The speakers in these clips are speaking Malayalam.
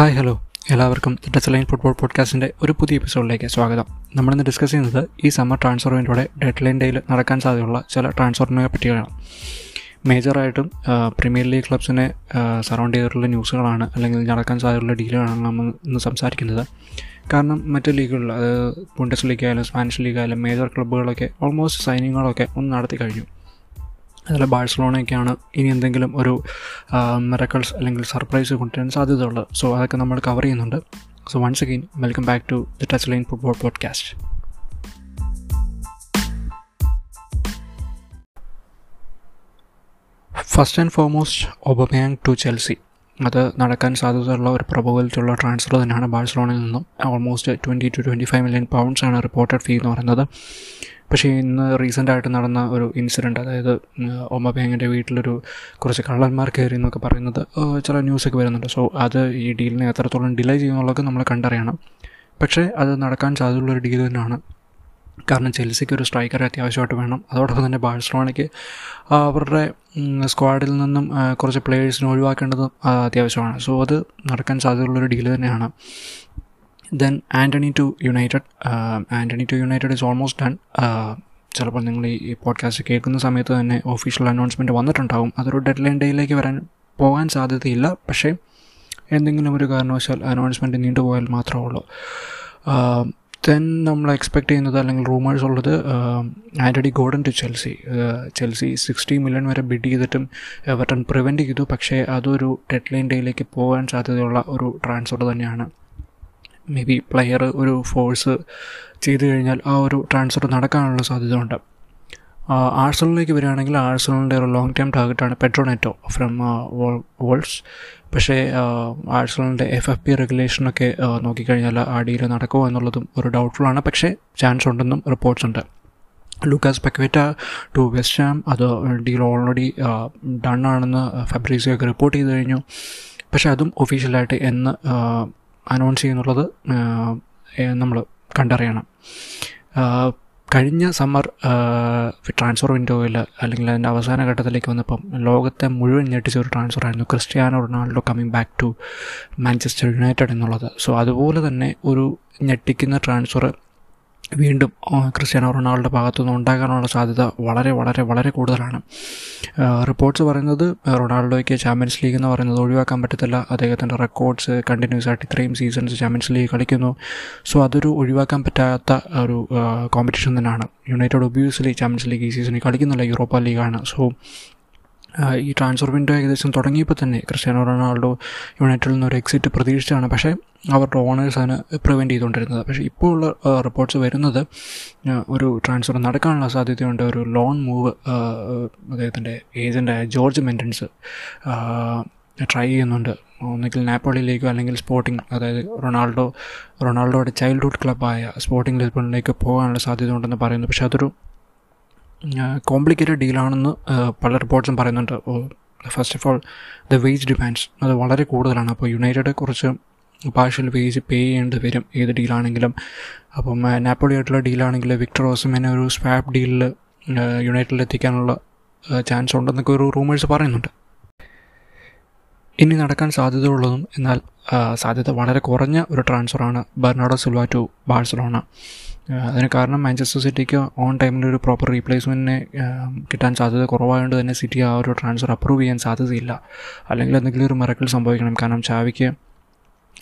ഹായ് ഹലോ എല്ലാവർക്കും ടച്ച് ലൈൻ ഫുട്ബോൾ പോഡ്കാസ്റ്റിന്റെ ഒരു പുതിയ എപ്പിസോഡിലേക്ക് സ്വാഗതം. നമ്മളിന്ന് ഡിസ്കസ് ചെയ്യുന്നത് ഈ സമ്മർ ട്രാൻസ്ഫർ വിൻഡോയുടെ ഡെഡ് ലൈൻ ഡേയിൽ നടക്കാൻ സാധ്യതയുള്ള ചില ട്രാൻസ്ഫറിനെ പറ്റിയാണ്. മേജറായിട്ടും പ്രീമിയർ ലീഗ് ക്ലബ്സിനെ സറൗണ്ട് ചെയ്തിട്ടുള്ള ന്യൂസുകളാണ് അല്ലെങ്കിൽ നടക്കാൻ സാധ്യതയുള്ള ഡീലുകളാണ് നമ്മൾ ഇന്ന് സംസാരിക്കുന്നത്. കാരണം മറ്റ് ലീഗുകളിൽ അത് ബുണ്ടസ് ലീഗ് ആയാലും സ്പാനിഷ് ലീഗ് ആയാലും മേജർ ക്ലബ്ബുകളൊക്കെ ഓൾമോസ്റ്റ് സൈനിങ്ങുകളൊക്കെ ഒന്ന് നടത്തി കഴിഞ്ഞു. അതിൽ ബാഴ്സലോണയൊക്കെയാണ് ഇനി എന്തെങ്കിലും ഒരു മെറക്കൾസ് അല്ലെങ്കിൽ സർപ്രൈസ് കൊണ്ടുവരാൻ സാധ്യതയുള്ളത്. സോ അതൊക്കെ നമ്മൾ കവർ ചെയ്യുന്നുണ്ട്. So once again welcome back to the touch line football podcast first and foremost Aubameyang to Chelsea അത് നടക്കാൻ സാധ്യതയുള്ള ഒരു പ്രൊബബിലിറ്റിയുള്ള ട്രാൻസ്ഫർ തന്നെയാണ് ബാഴ്സലോണയിൽ നിന്നും. Almost twenty to twenty five million pounds ആണ് റിപ്പോർട്ടഡ് ഫീ എന്ന് പറയുന്നത്. പക്ഷേ ഇന്ന് റീസെന്റായിട്ട് നടന്ന ഒരു ഇൻസിഡന്റ് അതായത് ഒമബാങ്കിന്റെ വീട്ടിലൊരു കുറച്ച് കള്ളന്മാർ കയറി എന്നൊക്കെ പറയുന്നത് ചില ന്യൂസൊക്കെ വരുന്നുണ്ട്. സോ അത് ഈ ഡീലിനെ എത്രത്തോളം ഡിലേ ചെയ്യുന്നുള്ളതൊക്കെ നമ്മൾ കണ്ടറിയണം. പക്ഷേ അത് നടക്കാൻ സാധ്യതയുള്ളൊരു ഡീൽ തന്നെയാണ്. കാരണം ചെൽസിക്ക് ഒരു സ്ട്രൈക്കറെ അത്യാവശ്യമായിട്ട് വേണം. അതോടൊപ്പം തന്നെ ബാഴ്സലോണയ്ക്ക് അവരുടെ സ്ക്വാഡിൽ നിന്നും കുറച്ച് പ്ലേയേഴ്സിനെ ഒഴിവാക്കേണ്ടത് അത്യാവശ്യമാണ്. സോ അത് നടക്കാൻ സാധ്യതയുള്ളൊരു ഡീൽ തന്നെയാണ്. Then Antony to United Antony to United is almost done ചിലപ്പോൾ നിങ്ങൾ ഈ പോഡ്കാസ്റ്റ് കേൾക്കുന്ന സമയത്ത് തന്നെ ഒഫീഷ്യൽ അനൗൺസ്മെന്റ് വന്നിട്ടുണ്ടാകും അതൊരു ഡെഡ് ലൈൻ ഡേയിലേക്ക് വരാൻ പോകാൻ സാധ്യതയില്ല. പക്ഷേ എന്തെങ്കിലും ഒരു കാരണവശാൽ അനൗൺസ്മെന്റ് നീണ്ടുപോയാൽ മാത്രമേ ഉള്ളൂ. ദെൻ നമ്മൾ എക്സ്പെക്ട് ചെയ്യുന്നത് അല്ലെങ്കിൽ റൂമേഴ്സ് ഉള്ളത് Anthony Gordon to Chelsea Chelsea sixty million വരെ ബിഡ് ചെയ്തിട്ടും എവർട്ടൺ പ്രിവെന്റ് ചെയ്തു. പക്ഷേ അതൊരു ഡെഡ് ലൈൻ ഡേയിലേക്ക് പോകാൻ സാധ്യതയുള്ള ഒരു ട്രാൻസ്ഫർ തന്നെയാണ്. മേ ബി പ്ലെയർ ഒരു ഫോഴ്സ് ചെയ്തു കഴിഞ്ഞാൽ ആ ഒരു ട്രാൻസ്ഫർ നടക്കാനുള്ള സാധ്യത ഉണ്ട് ആഴ്സണലിലേക്ക് വരികയാണെങ്കിൽ ആഴ്സണലിന്റെ ഒരു ലോങ് ടൈം ടാർഗറ്റാണ് പെട്രോനെറ്റോ ഫ്രം വോൾസ് പക്ഷേ ആഴ്സണലിന്റെ എഫ് എഫ് പി റെഗുലേഷനൊക്കെ നോക്കിക്കഴിഞ്ഞാൽ ആ ഡീൽ നടക്കുമോ എന്നുള്ളതും ഒരു ഡൗട്ട്ഫുള്ളാണ് പക്ഷേ ചാൻസ് ഉണ്ടെന്നും റിപ്പോർട്ട്സ് ഉണ്ട്. Lucas Paqueta to West Ham അത് ഡീൽ ഓൾറെഡി ഡൺ ആണെന്ന് ഫെബ്രീസിയൊക്കെ റിപ്പോർട്ട് ചെയ്ത് കഴിഞ്ഞു. പക്ഷേ അതും ഒഫീഷ്യലായിട്ട് എന്ന് അനൗൺസ് ചെയ്യുന്നുള്ളത് നമ്മൾ കണ്ടറിയണം. കഴിഞ്ഞ സമ്മർ ട്രാൻസ്ഫർ വിൻഡോയിൽ അല്ലെങ്കിൽ അതിന്റെ അവസാന ഘട്ടത്തിലേക്ക് വന്നപ്പം ലോകത്തെ മുഴുവൻ ഞെട്ടിച്ച ഒരു ട്രാൻസ്ഫർ ആയിരുന്നു Cristiano Ronaldo coming back to Manchester United എന്നുള്ളത്. സോ അതുപോലെ തന്നെ ഒരു ഞെട്ടിക്കുന്ന ട്രാൻസ്ഫർ വീണ്ടും ക്രിസ്ത്യാനോ റൊണാൾഡോ ഭാഗത്തുനിന്ന് ഉണ്ടാകാനുള്ള സാധ്യത വളരെ വളരെ വളരെ കൂടുതലാണ്. റിപ്പോർട്ട്സ് പറയുന്നത് റൊണാൾഡോയ്ക്ക് ചാമ്പ്യൻസ് ലീഗ് എന്ന് പറയുന്നത് ഒഴിവാക്കാൻ പറ്റത്തില്ല. അദ്ദേഹത്തിന്റെ റെക്കോർഡ്സ് കണ്ടിന്യൂസ് ആയിട്ട് ഇത്രയും സീസൺസ് ചാമ്പ്യൻസ് ലീഗ് കളിക്കുന്നു. സോ അതൊരു ഒഴിവാക്കാൻ പറ്റാത്ത ഒരു കോമ്പറ്റീഷൻ തന്നെയാണ്. യുണൈറ്റഡ് ഒബ്വിയസ്ലി ചാമ്പ്യൻസ് ലീഗ് ഈ സീസണിൽ കളിക്കുന്നില്ല. യൂറോപ്പ ലീഗാണ് സോ ഈ ട്രാൻസ്ഫർ വിൻഡോ ഏകദേശം തുടങ്ങിയപ്പോൾ തന്നെ ക്രിസ്ത്യാനോ റൊണാൾഡോ യുണൈറ്റഡിൽ നിന്ന് ഒരു എക്സിറ്റ് പ്രതീക്ഷിച്ചാണ് പക്ഷേ അവരുടെ ഓണേഴ്സാണ് പ്രിവെന്റ് ചെയ്തുകൊണ്ടിരുന്നത്. പക്ഷേ ഇപ്പോൾ ഉള്ള റിപ്പോർട്ട്സ് വരുന്നത് ഒരു ട്രാൻസ്ഫർ നടക്കാനുള്ള സാധ്യതയുണ്ട്. ഒരു ലോൺ മൂവ് അദ്ദേഹത്തിന്റെ ഏജന്റായ ജോർജ് മെന്റൻസ് ട്രൈ ചെയ്യുന്നുണ്ട്. ഒന്നുകിൽ നാപ്പോളിയിലേക്കോ അല്ലെങ്കിൽ സ്പോർട്ടിംഗ് അതായത് റൊണാൾഡോ റൊണാൾഡോയുടെ ചൈൽഡ്ഹുഡ് ക്ലബ്ബായ സ്പോർട്ടിംഗ് ലിസ്ബണിലേക്ക് പോകാനുള്ള സാധ്യത ഉണ്ടെന്ന് പറയുന്നു. പക്ഷേ അതൊരു കോംപ്ലിക്കേറ്റഡ് ഡീലാണെന്ന് പല റിപ്പോർട്ട്സും പറയുന്നുണ്ട്. First of all the wage demands അത് വളരെ കൂടുതലാണ്. അപ്പോൾ യുണൈറ്റഡ് കുറച്ച് പാർഷ്യൽ വേജ് പേ ചെയ്യേണ്ടി വരും ഏത് ഡീലാണെങ്കിലും അപ്പം നാപ്പോളി ആയിട്ടുള്ള ഡീലാണെങ്കിൽ വിക്ടർ ഓസമിനെ ഒരു സ്വാപ്പ് ഡീലിൽ യുണൈറ്റഡിൽ എത്തിക്കാനുള്ള ചാൻസ് ഉണ്ടെന്നൊക്കെ ഒരു റൂമേഴ്സ് പറയുന്നുണ്ട്. ഇനി നടക്കാൻ സാധ്യതയുള്ളതും എന്നാൽ സാധ്യത വളരെ കുറഞ്ഞ ഒരു ട്രാൻസ്ഫറാണ് ബെർണാഡോ സിൽവ ടു ബാഴ്സലോണ. അതിന് കാരണം മാഞ്ചസ്റ്റർ സിറ്റിക്ക് ഓൺ ടൈമിൽ ഒരു പ്രോപ്പർ റീപ്ലേസ്മെന്റിനെ കിട്ടാൻ സാധ്യത കുറവായതുകൊണ്ട് തന്നെ സിറ്റി ആ ഒരു ട്രാൻസ്ഫർ അപ്രൂവ് ചെയ്യാൻ സാധ്യതയില്ല. അല്ലെങ്കിൽ എന്തെങ്കിലും ഒരു മിറക്കിൾ സംഭവിക്കണം. കാരണം ചാവിക്ക്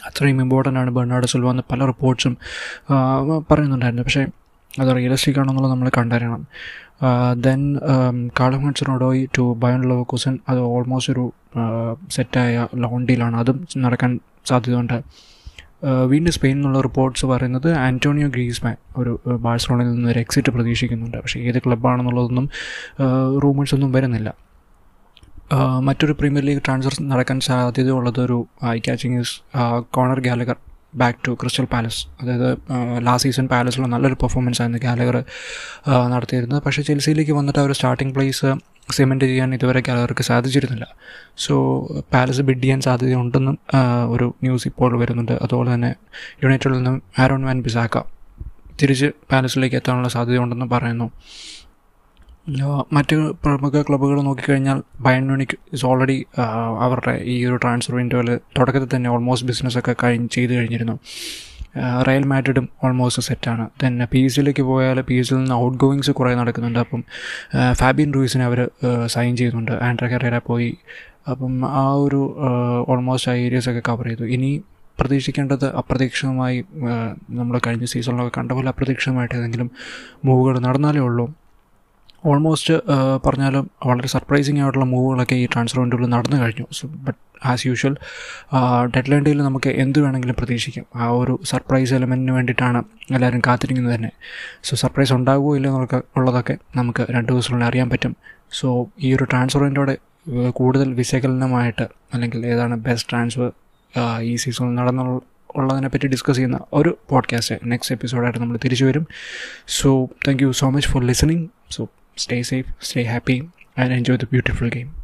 അത്രയും ഇമ്പോർട്ടന്റ് ആണ് ബെർണാഡ് സിൽവ എന്ന് പല റിപ്പോർട്ട്സും പറയുന്നുണ്ടായിരുന്നു. പക്ഷേ അത് റിയലിസ്റ്റിക് ആണെന്നുള്ളത് നമ്മൾ കണ്ടറിയണം. Then Callum Hudson Odoi to Bayern കുസൻ അത് ഓൾമോസ്റ്റ് ഒരു സെറ്റായ ലോൺ ഡീലാണ് അതും നടക്കാൻ സാധ്യതയുണ്ട്. വീണ്ടും എന്നുള്ള റിപ്പോർട്ട്സ് പറയുന്നത് ആന്റോണിയോ ഗ്രീസ്മാൻ ഒരു ബാഴ്സലോണയിൽ നിന്ന് ഒരു എക്സിറ്റ് പ്രതീക്ഷിക്കുന്നുണ്ട്. പക്ഷേ ഏത് ക്ലബ്ബാണെന്നുള്ളതൊന്നും റൂമേഴ്സ് ഒന്നും വരുന്നില്ല. മറ്റൊരു പ്രീമിയർ ലീഗ് ട്രാൻസ്ഫർ നടക്കാൻ സാധ്യതയുള്ളത് ഒരു eye catching is Conor Gallagher back to Crystal Palace. അതായത് ലാസ്റ്റ് സീസൺ പാലസിൽ നല്ലൊരു പെർഫോമൻസ് ആയിരുന്നു ഗാലഗർ നടത്തിയിരുന്നത്. പക്ഷേ ചെൽസിയിലേക്ക് വന്നിട്ട് അവർ സ്റ്റാർട്ടിംഗ് പ്ലേസ് സിമെന്റ് ചെയ്യാൻ ഇതുവരെ അവർക്ക് സാധിച്ചിരുന്നില്ല. സോ പാലസ് ബിഡ് ചെയ്യാൻ സാധ്യതയുണ്ടെന്നും ഒരു ന്യൂസ് ഇപ്പോൾ വരുന്നുണ്ട്. അതുപോലെ തന്നെ യുണൈറ്റഡിൽ നിന്നും ആരോൺ വാൻ ബിസാക്ക തിരിച്ച് പാലസിലേക്ക് എത്താനുള്ള സാധ്യതയുണ്ടെന്ന് പറയുന്നു. മറ്റ് പ്രമുഖ ക്ലബ്ബുകൾ നോക്കിക്കഴിഞ്ഞാൽ ബയൺ മ്യൂണിക് ഇസ് ഓൾറെഡി അവരുടെ ഈ ഒരു ട്രാൻസ്ഫർ വിൻഡോയിൽ തുടക്കത്തിൽ തന്നെ ഓൾമോസ്റ്റ് ബിസിനസ്സൊക്കെ കഴിഞ്ഞ് ചെയ്ത് കഴിഞ്ഞിരുന്നു. റയൽ മാഡ്രിഡും ഓൾമോസ്റ്റ് സെറ്റാണ് ദെൻ പി എസ് സിയിലേക്ക് പോയാൽ പി എസ് സിയിൽ നിന്ന് ഔട്ട് ഗോയിങ്സ് കുറേ നടക്കുന്നുണ്ട്. അപ്പം ഫാബിൻ റൂയിസിനെ അവർ സൈൻ ചെയ്യുന്നുണ്ട് ആൻഡ്ര കറേര പോയി. അപ്പം ആ ഒരു ഓൾമോസ്റ്റ് ആ ഏരിയസൊക്കെ കവർ ചെയ്തു. ഇനി പ്രതീക്ഷിക്കേണ്ടത് അപ്രതീക്ഷിതമായി നമ്മൾ കഴിഞ്ഞ സീസണിലൊക്കെ കണ്ട പോലെ അപ്രതീക്ഷിതമായിട്ട് ഏതെങ്കിലും മൂവുകൾ നടന്നാലേ ഉള്ളൂ. ഓൾമോസ്റ്റ് പറഞ്ഞാലും വളരെ സർപ്രൈസിങ് ആയിട്ടുള്ള മൂവുകളൊക്കെ ഈ ട്രാൻസ്ഫർ വിൻഡോയിൽ നടന്നു കഴിഞ്ഞു. But as usual dead line ഡേയിൽ നമുക്ക് എന്ത് വേണമെങ്കിലും പ്രതീക്ഷിക്കാം. ആ ഒരു സർപ്രൈസ് എലമെന്റിന് വേണ്ടിയിട്ടാണ് എല്ലാവരും കാത്തിരിക്കുന്നത് തന്നെ. സോ സർപ്രൈസ് ഉണ്ടാകുമോ ഇല്ലയോ എന്നൊക്കെ ഉള്ളതൊക്കെ നമുക്ക് രണ്ട് ദിവസത്തിനുള്ളിൽ അറിയാൻ പറ്റും. സോ ഈ ഒരു ട്രാൻസ്ഫർ വിൻഡോയുടെ കൂടുതൽ വിശകലനമായിട്ട് അല്ലെങ്കിൽ ഏതാണ് ബെസ്റ്റ് ട്രാൻസ്ഫർ ഈ സീസണിൽ നടന്നുള്ള ഉള്ളതിനെ പറ്റി ഡിസ്കസ് ചെയ്യുന്ന ഒരു പോഡ്കാസ്റ്റ് നെക്സ്റ്റ് എപ്പിസോഡായിട്ട് നമ്മൾ തിരിച്ചു വരും. So thank you so much for listening so Stay safe, stay happy, and enjoy the beautiful game.